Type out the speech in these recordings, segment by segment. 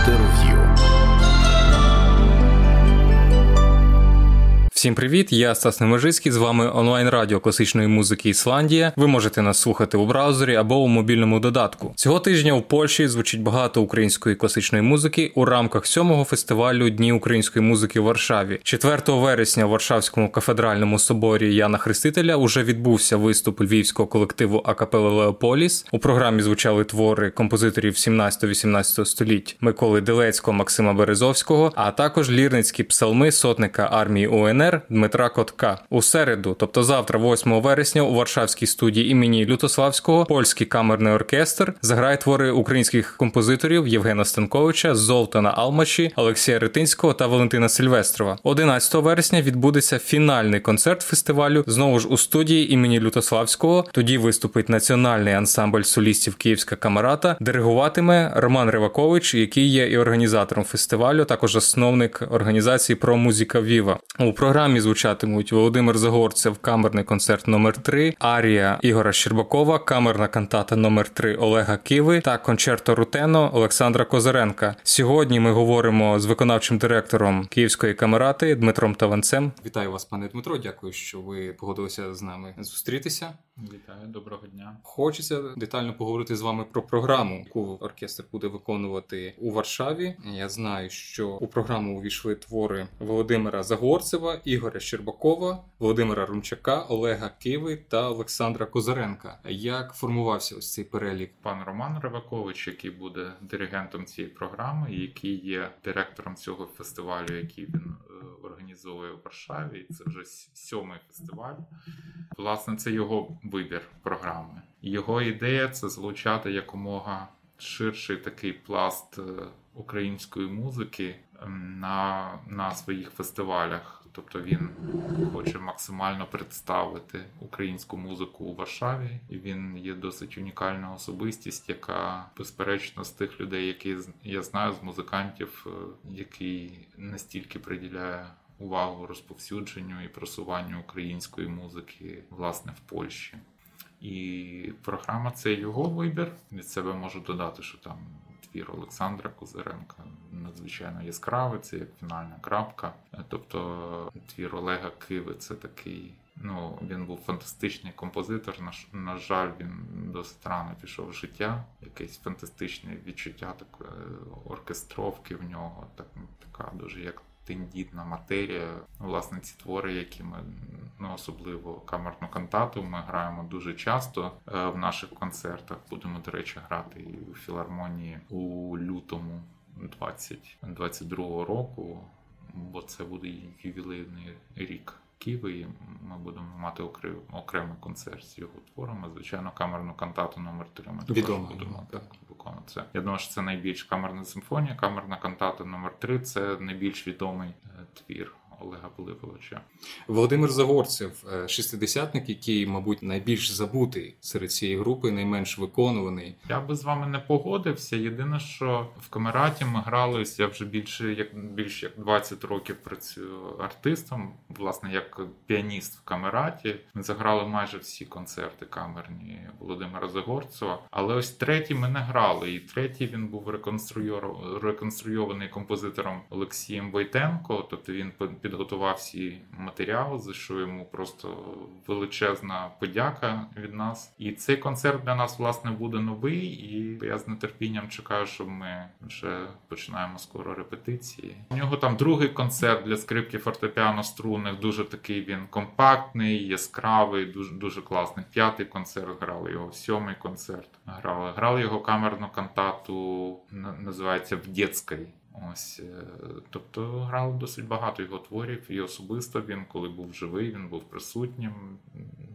Інтерв'ю. Всім привіт! Я Стас Неможицький, з вами онлайн радіо класичної музики Ісландія. Ви можете нас слухати у браузері або у мобільному додатку. Цього тижня у Польщі звучить багато української класичної музики у рамках сьомого фестивалю Дні української музики в Варшаві. 4 вересня у Варшавському кафедральному соборі Яна Хрестителя уже відбувся виступ львівського колективу A cappella Leopolis. У програмі звучали твори композиторів 17-18 століть Миколи Дилецького, Максима Березовського, а також лірницькі псалми сотника армії УНР. УНР Дмитра Котка у середу, тобто завтра, 8 вересня, у Варшавській студії імені Лютославського, польський камерний оркестр заграє твори українських композиторів Євгена Станковича, Золтана Алмачі, Олексія Ретинського та Валентина Сильвестрова. 11 вересня відбудеться фінальний концерт фестивалю знову ж у студії імені Лютославського. Тоді виступить національний ансамбль солістів Київська камерата. Диригуватиме Роман Ривакович, який є і організатором фестивалю, також засновник організації про музика Віва. У програмі програмі звучатимуть Володимир Загорцев, камерний концерт номер 3 Арія Ігора Щербакова, камерна кантата номер 3 Олега Киви та концерто Рутено Олександра Козаренка. Сьогодні ми говоримо з виконавчим директором Київської камерати Дмитром Таванцем. Вітаю вас, пане Дмитро. Дякую, що ви погодилися з нами зустрітися. Вітаю, доброго дня. Хочеться детально поговорити з вами про програму, яку оркестр буде виконувати у Варшаві. Я знаю, що у програму увійшли твори Володимира Загорцева, Ігоря Щербакова, Володимира Румчака, Олега Киви та Олександра Козаренка. Як формувався ось цей перелік? Пан Роман Ривакович, який буде диригентом цієї програми, який є директором цього фестивалю, який він організовує у Варшаві. Це вже сьомий фестиваль. Власне, це його вибір програми. Його ідея це залучати якомога ширший такий пласт е, української музики на, на своїх фестивалях. Тобто він хоче максимально представити українську музику у Варшаві, і він є досить унікальна особистість, яка безперечно з тих людей, які я знаю, з музикантів, е, який настільки приділяє увагу розповсюдженню і просуванню української музики власне в Польщі. І програма це його вибір. Від себе можу додати, що там твір Олександра Козиренка надзвичайно яскравий, це як фінальна крапка. Тобто твір Олега Киви це такий. Ну, він був фантастичний композитор. На, жаль, він досить рано пішов в життя. Якесь фантастичне відчуття такої оркестровки в нього, так така дуже як тендітна матерія. Власне, ці твори, які ми ну особливо камерну кантату, ми граємо дуже часто е, в наших концертах. Будемо, до речі, грати і у філармонії у лютому 2022 року, бо це буде ювілейний рік. Києві ми будемо мати окремий концерт з його творами. Звичайно, камерну кантату номер 3 Ми Відомо, будемо так виконувати. Це я думаю, що це найбільш камерна симфонія. Камерна кантата номер 3 це найбільш відомий е, твір Олега Пилиповича. Володимир Загорцев, е, шестидесятник, який, мабуть, найбільш забутий серед цієї групи, найменш виконуваний. Я би з вами не погодився. Єдине, що в камераті ми гралися я вже більше як більш як 20 років працюю артистом, власне, як піаніст в камераті. Ми заграли майже всі концерти камерні Володимира Загорцева. Але ось третій ми не грали. І третій він був реконструйований композитором Олексієм Войтенко. Тобто він під підготував всі матеріали, за що йому просто величезна подяка від нас. І цей концерт для нас власне буде новий, і я з нетерпінням чекаю, що ми вже починаємо скоро репетиції. У нього там другий концерт для скрипки фортепіано струнних, дуже такий він компактний, яскравий, дуже дуже класний. П'ятий концерт грали його, сьомий концерт грали. Грали його камерну кантату, називається в дєцькій. Ось, е, тобто грав досить багато його творів, і особисто він, коли був живий, він був присутнім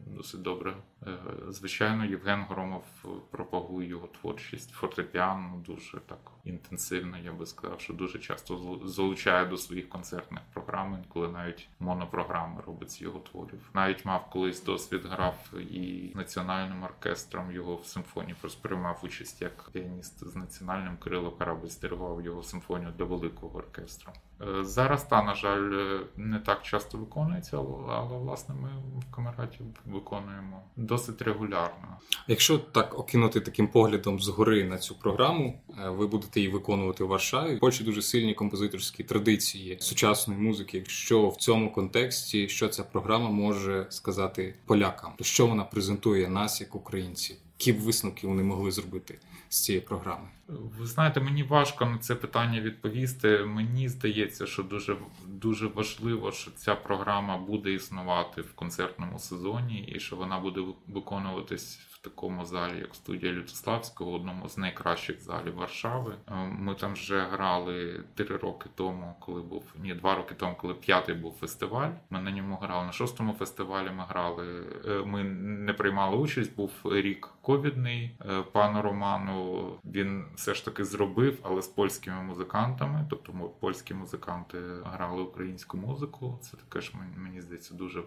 досить добре. Е, звичайно, Євген Громов пропагує його творчість фортепіано дуже так інтенсивно. Я би сказав, що дуже часто залучає до своїх концертних програм, коли навіть монопрограми робить з його творів. Навіть мав колись досвід грав і національним оркестром його в симфонії. Приймав участь як піаніст з національним Кирило Карабель диригував його симфонію для великого оркестру. Е, зараз та, на жаль, е, не так часто виконується, але, власне ми в камераті виконуємо досить регулярно. Якщо так окинути таким поглядом згори на цю програму, е, ви будете її виконувати в Варшаві. В Польщі дуже сильні композиторські традиції сучасної музики. Що в цьому контексті що ця програма може сказати полякам, що вона презентує нас як українців, які б висновки вони могли зробити з цієї програми? Ви знаєте, мені важко на це питання відповісти. Мені здається, що дуже дуже важливо, що ця програма буде існувати в концертному сезоні, і що вона буде виконуватись в такому залі, як студія Лютославського, одному з найкращих залів Варшави. Е, ми там вже грали три роки тому, коли був ні, два роки тому, коли п'ятий був фестиваль. Ми на ньому грали на шостому фестивалі. Ми грали, е, ми не приймали участь. Був рік ковідний. Е, пану Роману він все ж таки зробив, але з польськими музикантами. Тобто польські музиканти грали українську музику. Це таке ж мені здається дуже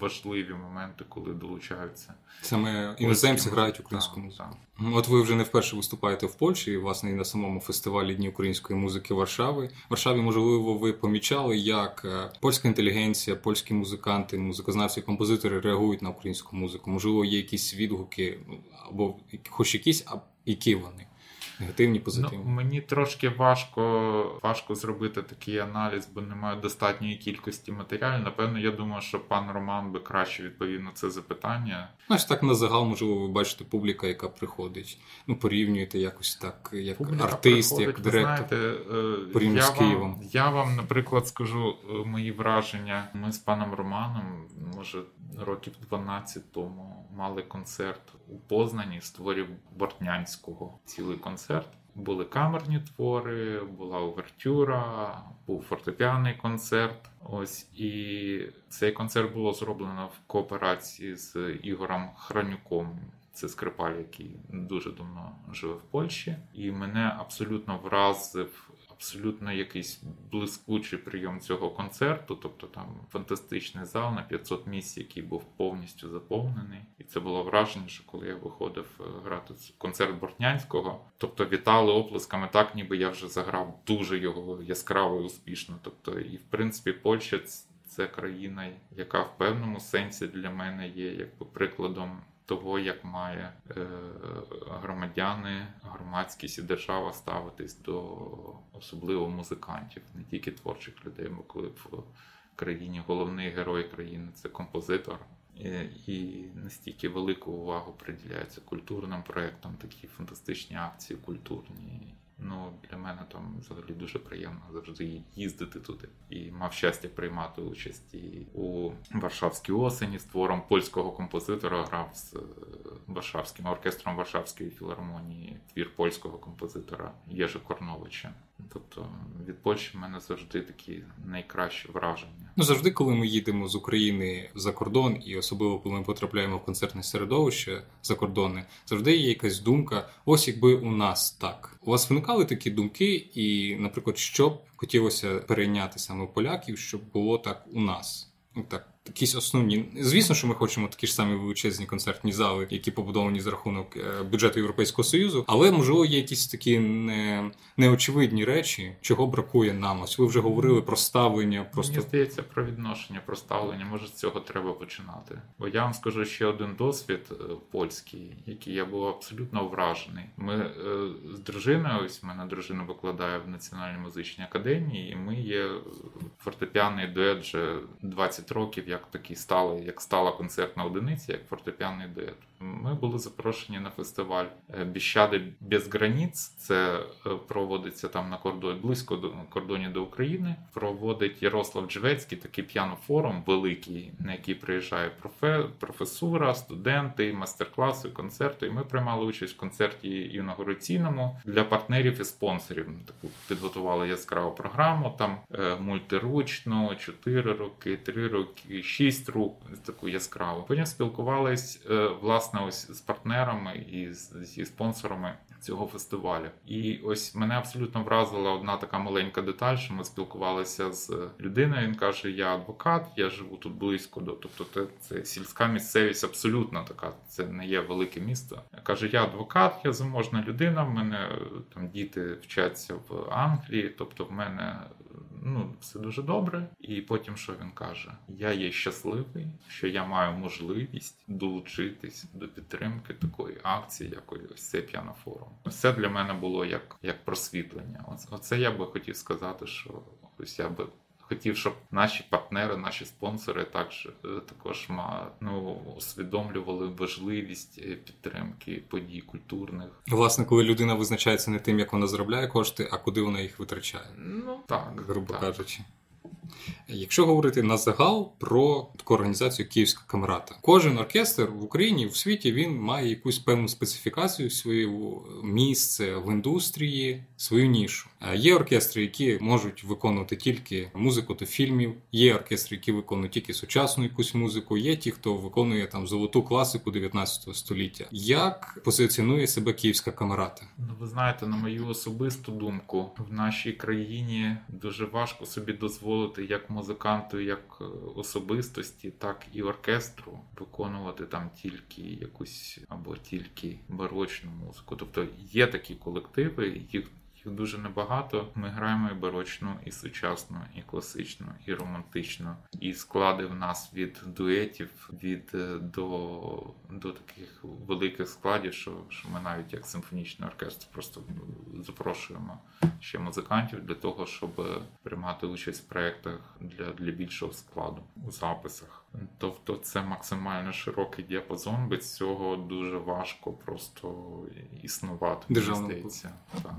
важливі моменти, коли долучаються саме іноземці грають українську музику. От ви вже не вперше виступаєте в Польщі, власне, і на самому фестивалі Дні української музики Варшави. Варшаві, можливо, ви помічали, як е, польська інтелігенція, польські музиканти, музикознавці, композитори реагують на українську музику. Можливо, є якісь відгуки або хоч якісь, а які вони. Негативні, позитивні. Ну, Мені трошки важко важко зробити такий аналіз, бо немає достатньої кількості матеріалів. Напевно, я думаю, що пан Роман би краще відповів на це запитання. Знаєш, так на загал, можливо, ви бачите публіка, яка приходить. Ну, порівнюєте якось так, як публіка артист, як директор. знаєте, е, я з Києвом. Вам, я вам, наприклад, скажу е, мої враження. Ми з паном Романом, може, років 12 тому мали концерт у Познані з творів Бортнянського. Цілий концерт. Були камерні твори, була овертюра, був фортепіаний концерт. Ось і цей концерт було зроблено в кооперації з Ігорем Хранюком. Це скрипаль, який дуже давно живе в Польщі, і мене абсолютно вразив абсолютно якийсь блискучий прийом цього концерту, тобто там фантастичний зал на 500 місць, який був повністю заповнений. І це було враження, що коли я виходив е, грати концерт Бортнянського, тобто вітали оплесками так, ніби я вже заграв дуже його яскраво і успішно. Тобто, і в принципі, Польща це країна, яка в певному сенсі для мене є якби прикладом того, як має е, громадяни, громадськість і держава ставитись до особливо музикантів, не тільки творчих людей, бо коли в країні головний герой країни це композитор. І настільки велику увагу приділяється культурним проектам, такі фантастичні акції культурні. Ну, Для мене там взагалі дуже приємно завжди їздити туди. І мав щастя приймати участь і у Варшавській осені з твором польського композитора грав з е, Варшавським оркестром Варшавської філармонії, твір польського композитора Єжи Корновича. Тобто від Польщі в мене завжди такі найкращі враження. Ну завжди, коли ми їдемо з України за кордон, і особливо коли ми потрапляємо в концертне середовище закордонне, завжди є якась думка: ось якби у нас так. У вас виникали такі думки, і, наприклад, що б хотілося перейняти саме поляків, щоб було так у нас? Ну так якісь основні. Звісно, що ми хочемо такі ж самі величезні концертні зали, які побудовані за рахунок е, бюджету Європейського союзу, але можливо є якісь такі не, неочевидні речі, чого бракує нам. Ось ви вже говорили про ставлення. Просто Мені здається про відношення, про ставлення. Може, з цього треба починати. Бо я вам скажу ще один досвід е, польський, який я був абсолютно вражений. Ми е, з дружиною, ось мене дружина викладає в Національній музичній академії, і ми є фортепіаний дует вже 20 років як такі стали, як стала концертна одиниця, як фортепіаний дует. Ми були запрошені на фестиваль е, Біщади без граніц. Це е, проводиться там на кордоні близько до кордоні до України. Проводить Ярослав Джвецький, такий п'янофорум великий, на який приїжджає профе, професура, студенти, мастер-класи, концерти. І ми приймали участь в концерті інаугураційному для партнерів і спонсорів. Таку підготували яскраву програму. Там е, мультиручно, 4 роки, 3 роки, 6 рук таку яскраву. Потім спілкувались власне власне ось з партнерами і зі спонсорами цього фестивалю. І ось мене абсолютно вразила одна така маленька деталь, що ми спілкувалися з людиною. Він каже: Я адвокат, я живу тут близько до тобто, це, це сільська місцевість абсолютно така. Це не є велике місто. Каже: Я адвокат, я заможна людина. В мене там діти вчаться в Англії, тобто в мене ну, все дуже добре. І потім що він каже? Я є щасливий, що я маю можливість долучитись до підтримки такої акції, якої ось цей п'янофорум. Все для мене було як як просвітлення. Оце я би хотів сказати, що ось я би хотів, щоб наші партнери, наші спонсори також е, також ну, усвідомлювали важливість е, підтримки подій культурних. Власне, коли людина визначається не тим, як вона заробляє кошти, а куди вона їх витрачає. Ну так, грубо так. кажучи. Якщо говорити на загал про таку організацію Київська камерата, кожен оркестр в Україні в світі він має якусь певну специфікацію, свою місце в індустрії, свою нішу. Є оркестри, які можуть виконувати тільки музику до фільмів, є оркестри, які виконують тільки сучасну якусь музику. Є ті, хто виконує там золоту класику 19 століття. Як позиціонує себе Київська камерата? Ну ви знаєте, на мою особисту думку, в нашій країні дуже важко собі дозволити як музиканту, як е, особистості, так і оркестру виконувати там тільки якусь або тільки барочну музику. Тобто є такі колективи, їх їх дуже небагато. Ми граємо і барочну, і сучасну, і класичну, і романтичну. І склади в нас від дуетів від е, до до таких великих складів, що що ми навіть як симфонічний оркестр просто запрошуємо ще музикантів для того, щоб приймати участь в проєктах для, для більшого складу у записах. Тобто це максимально широкий діапазон, без цього дуже важко просто існувати. Здається. Так.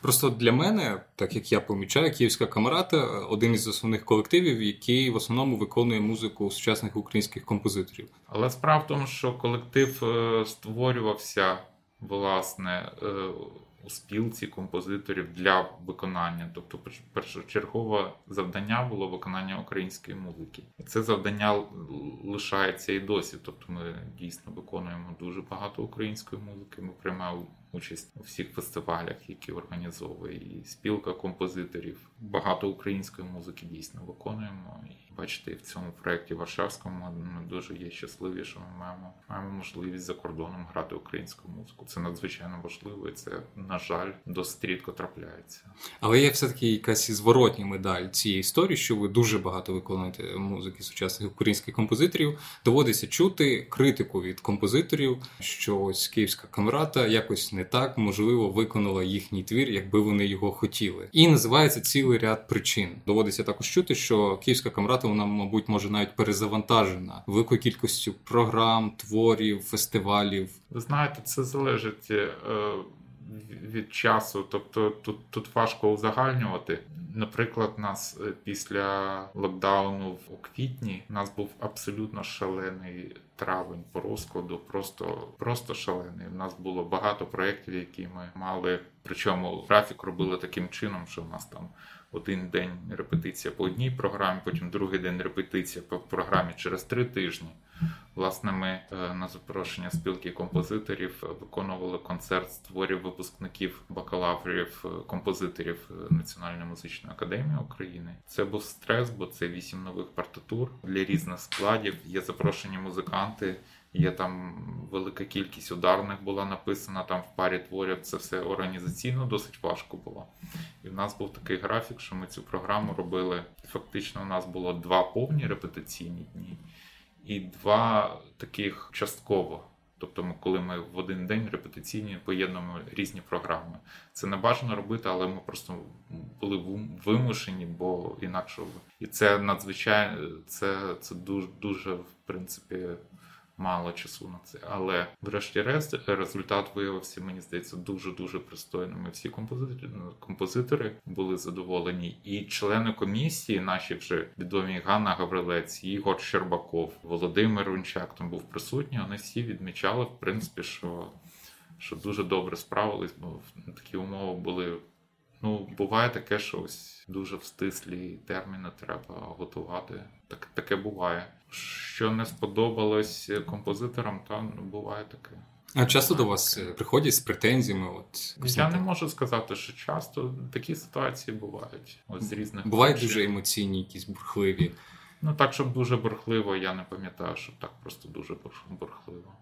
Просто для мене, так як я помічаю, Київська камерата один із основних колективів, який в основному виконує музику сучасних українських композиторів. Але справа в тому, що колектив е, створювався власне е, у спілці композиторів для виконання. Тобто, першочергове завдання було виконання української музики. І це завдання лишається і досі. Тобто, ми дійсно виконуємо дуже багато української музики. Ми приймаємо участь у всіх фестивалях, які організовує і спілка композиторів. Багато української музики дійсно виконуємо. І бачите, в цьому проєкті Варшавському ми дуже є щасливі, що ми маємо маємо можливість за кордоном грати українську музику. Це надзвичайно важливо, і це на жаль досить рідко трапляється. Але є все таки якась зворотня медаль цієї історії, що ви дуже багато виконуєте музики сучасних українських композиторів. Доводиться чути критику від композиторів, що ось київська камерата якось не так можливо виконала їхній твір, якби вони його хотіли. І називається цілий ряд причин. Доводиться також чути, що київська камрата вона, мабуть, може навіть перезавантажена великою кількістю програм, творів, фестивалів. Знаєте, це залежить. Е, від часу, тобто тут тут важко узагальнювати. Наприклад, нас е, після локдауну в квітні нас був абсолютно шалений травень по розкладу, просто просто шалений. У нас було багато проєктів, які ми мали. Причому графік робили таким чином, що в нас там один день репетиція по одній програмі, потім другий день репетиція по програмі через три тижні. Власне, ми е, на запрошення спілки композиторів виконували концерт з творів випускників бакалаврів е, композиторів е, Національної музичної академії України. Це був стрес, бо це вісім нових партитур для різних складів. Є запрошені музиканти. Є там велика кількість ударних була написана там в парі творів. Це все організаційно досить важко було. І в нас був такий графік, що ми цю програму робили. Фактично, у нас було два повні репетиційні дні і два таких частково. Тобто, ми, коли ми в один день репетиційні поєднуємо різні програми. Це не бажано робити, але ми просто були вимушені, бо інакше і це надзвичайно це це дуже дуже в принципі мало часу на це. Але, врешті-решт, результат виявився, мені здається, дуже-дуже пристойним. І всі композитори, композитори були задоволені. І члени комісії, наші вже відомі Ганна Гаврилець, Ігор Щербаков, Володимир Рунчак там був присутній. Вони всі відмічали, в принципі, що. Що дуже добре справились, бо такі умови були. Ну, буває таке, що ось дуже в стислі терміни треба готувати. Так таке буває що не сподобалось композиторам, там ну, буває таке. А часто до вас е, приходять з претензіями? От Я не можу сказати, що часто такі ситуації бувають. От з різних бувають причин. дуже емоційні, якісь бурхливі. Ну так, щоб дуже бурхливо, я не пам'ятаю, щоб так просто дуже бурхливо.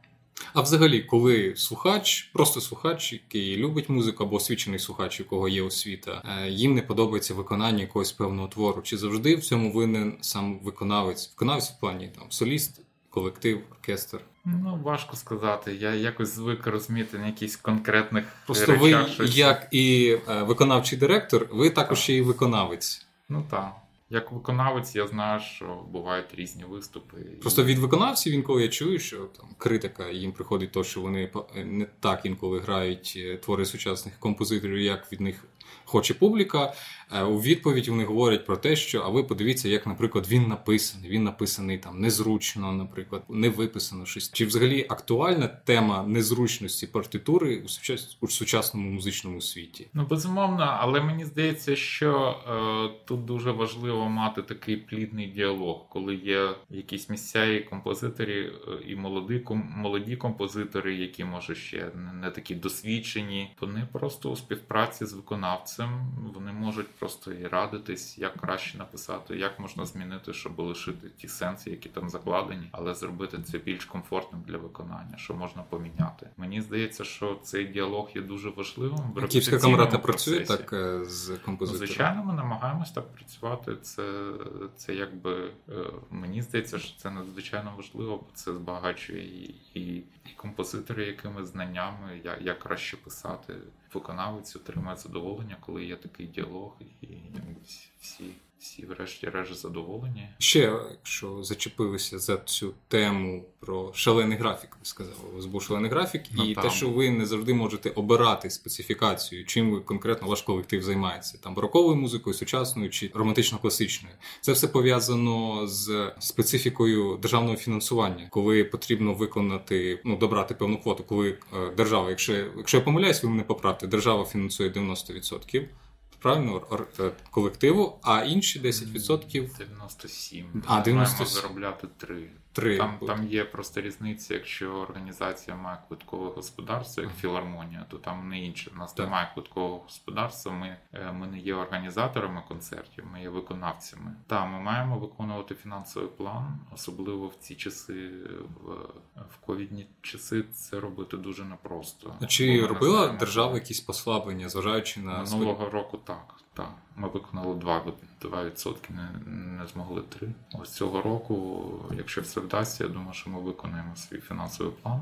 А взагалі, коли слухач, просто слухач, який любить музику, або освічений слухач, у кого є освіта, е, їм не подобається виконання якогось певного твору, чи завжди в цьому винен сам виконавець? Виконавець в плані там соліст, колектив, оркестр. Ну, важко сказати. Я якось звик розуміти на якісь конкретних просто речах. ви, щось. як і е, виконавчий директор, ви також ще і виконавець. Ну так. Як виконавець, я знаю, що бувають різні виступи. Просто від виконавців інколи я чую, що там критика їм приходить то, що вони не так інколи грають е, твори сучасних композиторів, як від них хоче публіка. Е, у відповідь вони говорять про те, що а ви подивіться, як, наприклад, він написаний. Він написаний там незручно, наприклад, не виписано щось. Чи взагалі актуальна тема незручності партитури у, сучас... у сучасному музичному світі? Ну безумовно, але мені здається, що е, тут дуже важливо мати такий плідний діалог, коли є якісь місця і композиторі, е, і молоді, молоді композитори, які може ще не такі досвідчені. Вони просто у співпраці з виконавцем вони можуть просто і радитись, як краще написати, як можна змінити, щоб лишити ті сенси, які там закладені, але зробити це більш комфортним для виконання, що можна поміняти. Мені здається, що цей діалог є дуже важливим. В Київська камерата працює так е, з композитором? Звичайно, ми намагаємось так працювати. Це це якби е, мені здається, що це надзвичайно важливо, бо це збагачує і, і, і композитори, якими знаннями, як, як краще писати виконавець отримає задоволення, коли є такий діалог, і всі всі, врешті-решт, задоволені. Ще, якщо зачепилися за цю тему про шалений графік, ви сказали, у вас був шалений графік, ну, і там. те, що ви не завжди можете обирати специфікацію, чим ви конкретно ваш колектив займається, там бароковою музикою, сучасною чи романтично-класичною. Це все пов'язано з специфікою державного фінансування, коли потрібно виконати, ну добрати певну квоту, коли е, держава, якщо якщо я помиляюсь, ви мене поправте, держава фінансує 90% правильно е, колективу, а інші 10%... 97. А, 97. Маємо заробляти 3. Три. Там там є просто різниця, якщо організація має квиткове господарство, як філармонія, то там не інше. У нас так. немає квиткового господарства. Ми е, ми не є організаторами концертів, ми є виконавцями. Та ми маємо виконувати фінансовий план, особливо в ці часи, в в ковідні часи, це робити дуже непросто. Чи робила держава якісь послаблення, зважаючи на минулого року? Так. Так, так. ми виконали 2%, 2% не, не змогли 3%. Ось цього року, якщо все вдасться, я думаю, що ми виконаємо свій фінансовий план.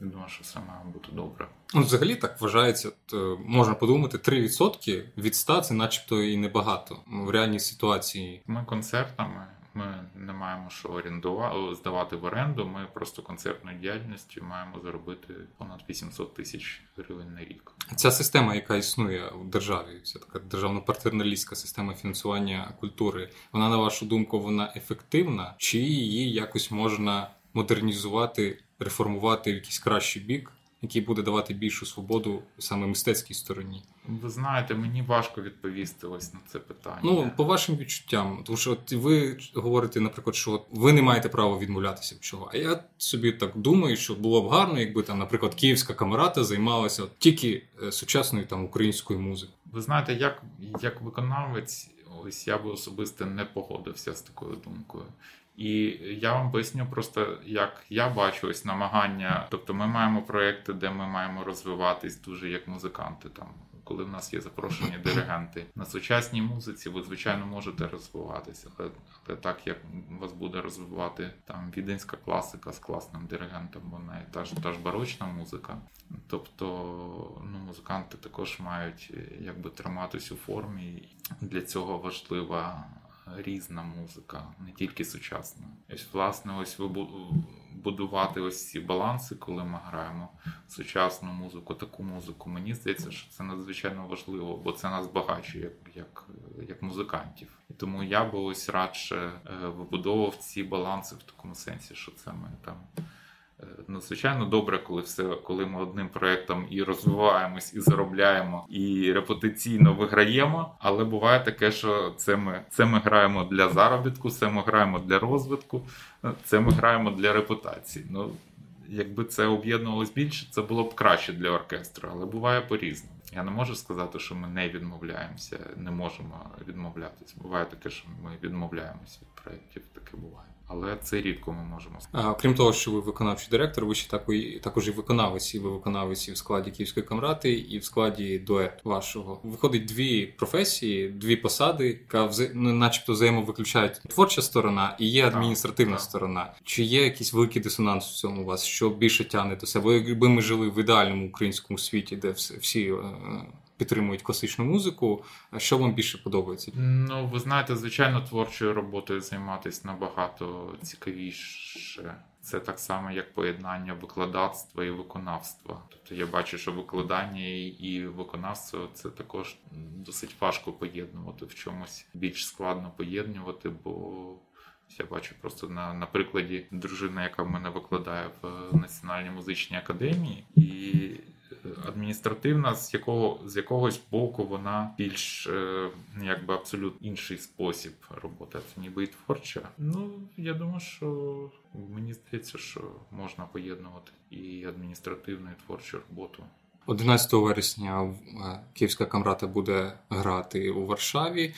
Я думаю, що все має бути добре. Ну, Взагалі так вважається, то можна подумати, 3% від 100 це начебто і небагато в реальній ситуації. Ми концертами ми не маємо що орендувати, здавати в оренду. Ми просто концертною діяльністю маємо заробити понад 800 тисяч гривень на рік. Ця система, яка існує у державі, ця така державно-партерналістська система фінансування культури. Вона на вашу думку вона ефективна, чи її якось можна модернізувати, реформувати в якийсь кращий бік? який буде давати більшу свободу саме мистецькій стороні. Ви знаєте, мені важко відповісти ось на це питання. Ну по вашим відчуттям, тому що от ви говорите, наприклад, що ви не маєте права відмовлятися від чого. А я собі так думаю, що було б гарно, якби там, наприклад, київська камерата займалася тільки е, сучасною там українською музикою. Ви знаєте, як, як виконавець, ось я би особисто не погодився з такою думкою. І я вам поясню просто, як я бачу ось намагання. Тобто, ми маємо проекти, де ми маємо розвиватись дуже як музиканти. Там коли в нас є запрошені диригенти на сучасній музиці, ви звичайно можете розвиватися, але, але так як вас буде розвивати там віденська класика з класним диригентом, вона і та ж та ж барочна музика. Тобто, ну музиканти також мають якби триматись у формі. Для цього важлива різна музика, не тільки сучасна. Ось, власне, ось будувати ось ці баланси, коли ми граємо сучасну музику, таку музику. Мені здається, що це надзвичайно важливо, бо це нас багачує як як, як музикантів. І тому я би ось радше е, вибудовував ці баланси в такому сенсі, що це ми там. Надзвичайно добре, коли все, коли ми одним проєктом і розвиваємось, і заробляємо, і репутаційно виграємо. Але буває таке, що це ми це ми граємо для заробітку, це ми граємо для розвитку, це ми граємо для репутації. Ну якби це об'єднувалось більше, це було б краще для оркестру, але буває по-різному. Я не можу сказати, що ми не відмовляємося, не можемо відмовлятися. Буває таке, що ми відмовляємося від проєктів, таке буває. Але це рідко ми можемо А, Крім того, що ви виконавчий директор, ви ще також і виконавець, і ви виконавець і в складі Київської камрати, і в складі дует вашого. Виходить дві професії, дві посади, яка ну, начебто взаємовиключають творча сторона і є адміністративна так, сторона. Чи є якийсь великий дисонанс в цьому у вас, що більше тягне до себе? Якби ми жили в ідеальному українському світі, де всі е, підтримують класичну музику. Що вам більше подобається? Ну, ви знаєте, звичайно, творчою роботою займатися набагато цікавіше. Це так само, як поєднання викладацтва і виконавства. Тобто я бачу, що викладання і виконавство це також досить важко поєднувати в чомусь більш складно поєднувати, бо я бачу просто на на прикладі дружини, яка в мене викладає в Національній музичній академії, і адміністративна, з якого з якогось боку вона більш е, якби абсолютно інший спосіб роботи, це ніби і творча. Ну я думаю, що мені здається, що можна поєднувати і адміністративну, і творчу роботу. 11 вересня е, Київська камрата буде грати у Варшаві.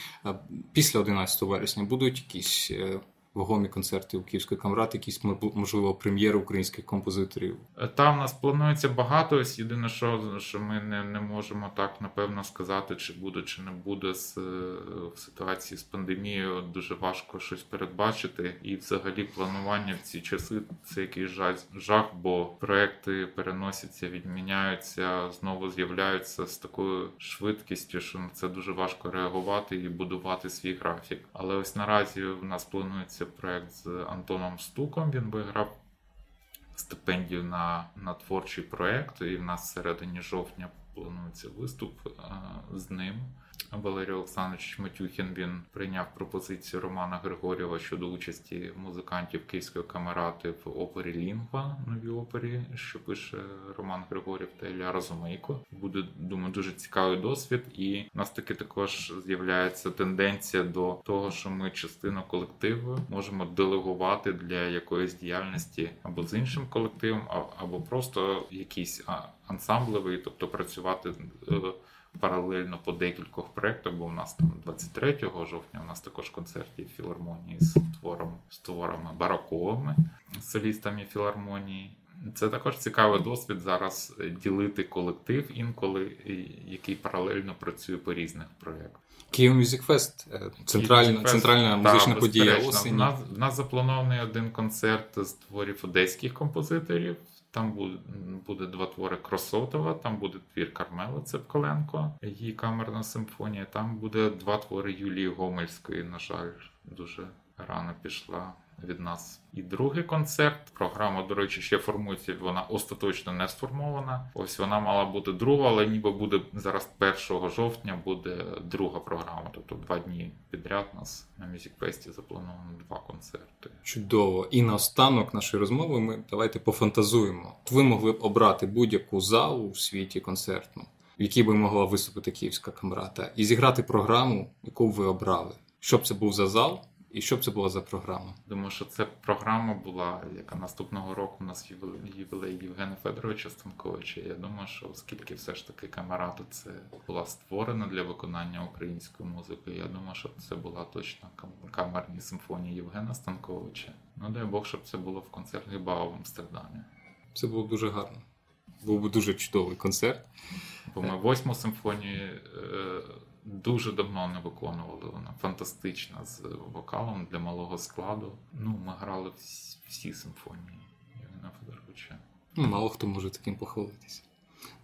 Після 11 вересня будуть якісь е, вагомі концерти у Київської камрати, якісь можливо прем'єри українських композиторів? Там нас планується багато. Ось єдине, що що ми не не можемо так напевно сказати, чи буде, чи не буде з в ситуації з пандемією. Дуже важко щось передбачити. І, взагалі, планування в ці часи це якийсь жах, бо проекти переносяться, відміняються, знову з'являються з такою швидкістю, що на це дуже важко реагувати і будувати свій графік. Але ось наразі в нас планується проект з Антоном Стуком. Він виграв стипендію на на творчий проект, і в нас всередині жовтня планується виступ з ним. Валерій Олександрович Матюхін він прийняв пропозицію Романа Григорєва щодо участі музикантів Київської камерати в опері Лінгва, новій опері, що пише Роман Григорєв та Ілля Розумейко. Буде думаю, дуже цікавий досвід, і в нас таки також з'являється тенденція до того, що ми частину колективу можемо делегувати для якоїсь діяльності або з іншим колективом, або просто якийсь ансамблевий, тобто працювати. Паралельно по декількох проєктах, бо у нас там 23 жовтня у нас також концерт є в філармонії з твором, з творами бароковими, солістами філармонії. Це також цікавий досвід зараз ділити колектив інколи, який паралельно працює по різних проєктах. Київ Мюзик Фест центральна центральна музична да, подія. осені. У нас, у нас запланований один концерт з творів одеських композиторів. Там буде два твори Кросотова, там буде твір Кармела Цепкаленко, її камерна симфонія. Там буде два твори Юлії Гомельської. На жаль, дуже рано пішла від нас. І другий концерт. Програма, до речі, ще формується. Вона остаточно не сформована. Ось вона мала бути друга, але ніби буде зараз 1 жовтня буде друга програма. Тобто два дні підряд нас на Мюзікфесті заплановано два концерти. Чудово! І на останок нашої розмови ми давайте пофантазуємо. Ви могли б обрати будь-яку залу у світі концертну, в якій би могла виступити Київська камрата, і зіграти програму, яку ви обрали. Щоб це був за зал? І що б це була за програма? Думаю, що це програма була, яка наступного року у нас ювілей Євгена Федоровича Станковича. Я думаю, що оскільки все ж таки камерата це була створена для виконання української музики, я думаю, що це була точно камерні симфонії Євгена Станковича. Ну дай Бог, щоб це було в концерт Гібау в Амстердамі. Це було дуже гарно. Був би дуже чудовий концерт. Бо ми восьму симфонію. Е, Дуже давно не виконували вона фантастична з вокалом для малого складу. Ну, ми грали всі, симфонії Євгена Федоровича. Ну, мало хто може таким похвалитися.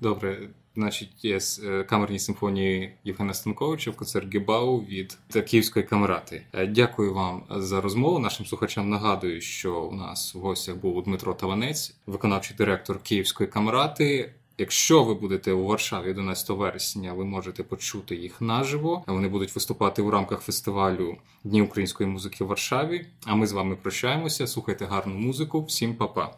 Добре, значить, є е, камерні симфонії Євгена Станковича в концерт Гібау від Київської камерати. Е, дякую вам за розмову. Нашим слухачам нагадую, що у нас в гостях був Дмитро Таванець, виконавчий директор Київської камерати. Якщо ви будете у Варшаві 11 вересня, ви можете почути їх наживо. Вони будуть виступати у рамках фестивалю Дні української музики в Варшаві. А ми з вами прощаємося. Слухайте гарну музику. Всім па-па!